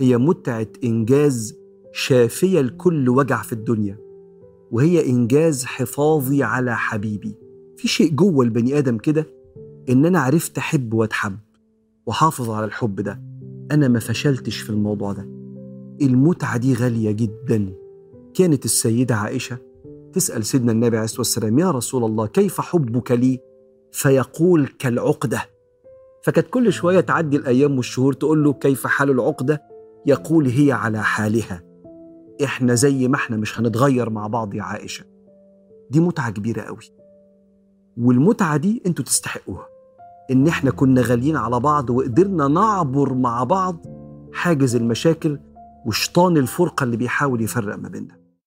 هي متعة إنجاز شافية لكل وجع في الدنيا وهي إنجاز حفاظي على حبيبي. في شيء جوه البني آدم كده إن أنا عرفت أحب وأتحب وحافظ على الحب ده. أنا ما فشلتش في الموضوع ده. المتعة دي غالية جدا. كانت السيدة عائشة تسأل سيدنا النبي عليه الصلاة والسلام يا رسول الله كيف حبك لي؟ فيقول كالعقدة. فكانت كل شوية تعدي الأيام والشهور تقول له كيف حال العقدة؟ يقول هي على حالها. إحنا زي ما إحنا مش هنتغير مع بعض يا عائشة. دي متعة كبيرة قوي. والمتعة دي أنتوا تستحقوها. إن إحنا كنا غاليين على بعض وقدرنا نعبر مع بعض حاجز المشاكل وشطان الفرقة اللي بيحاول يفرق ما بيننا.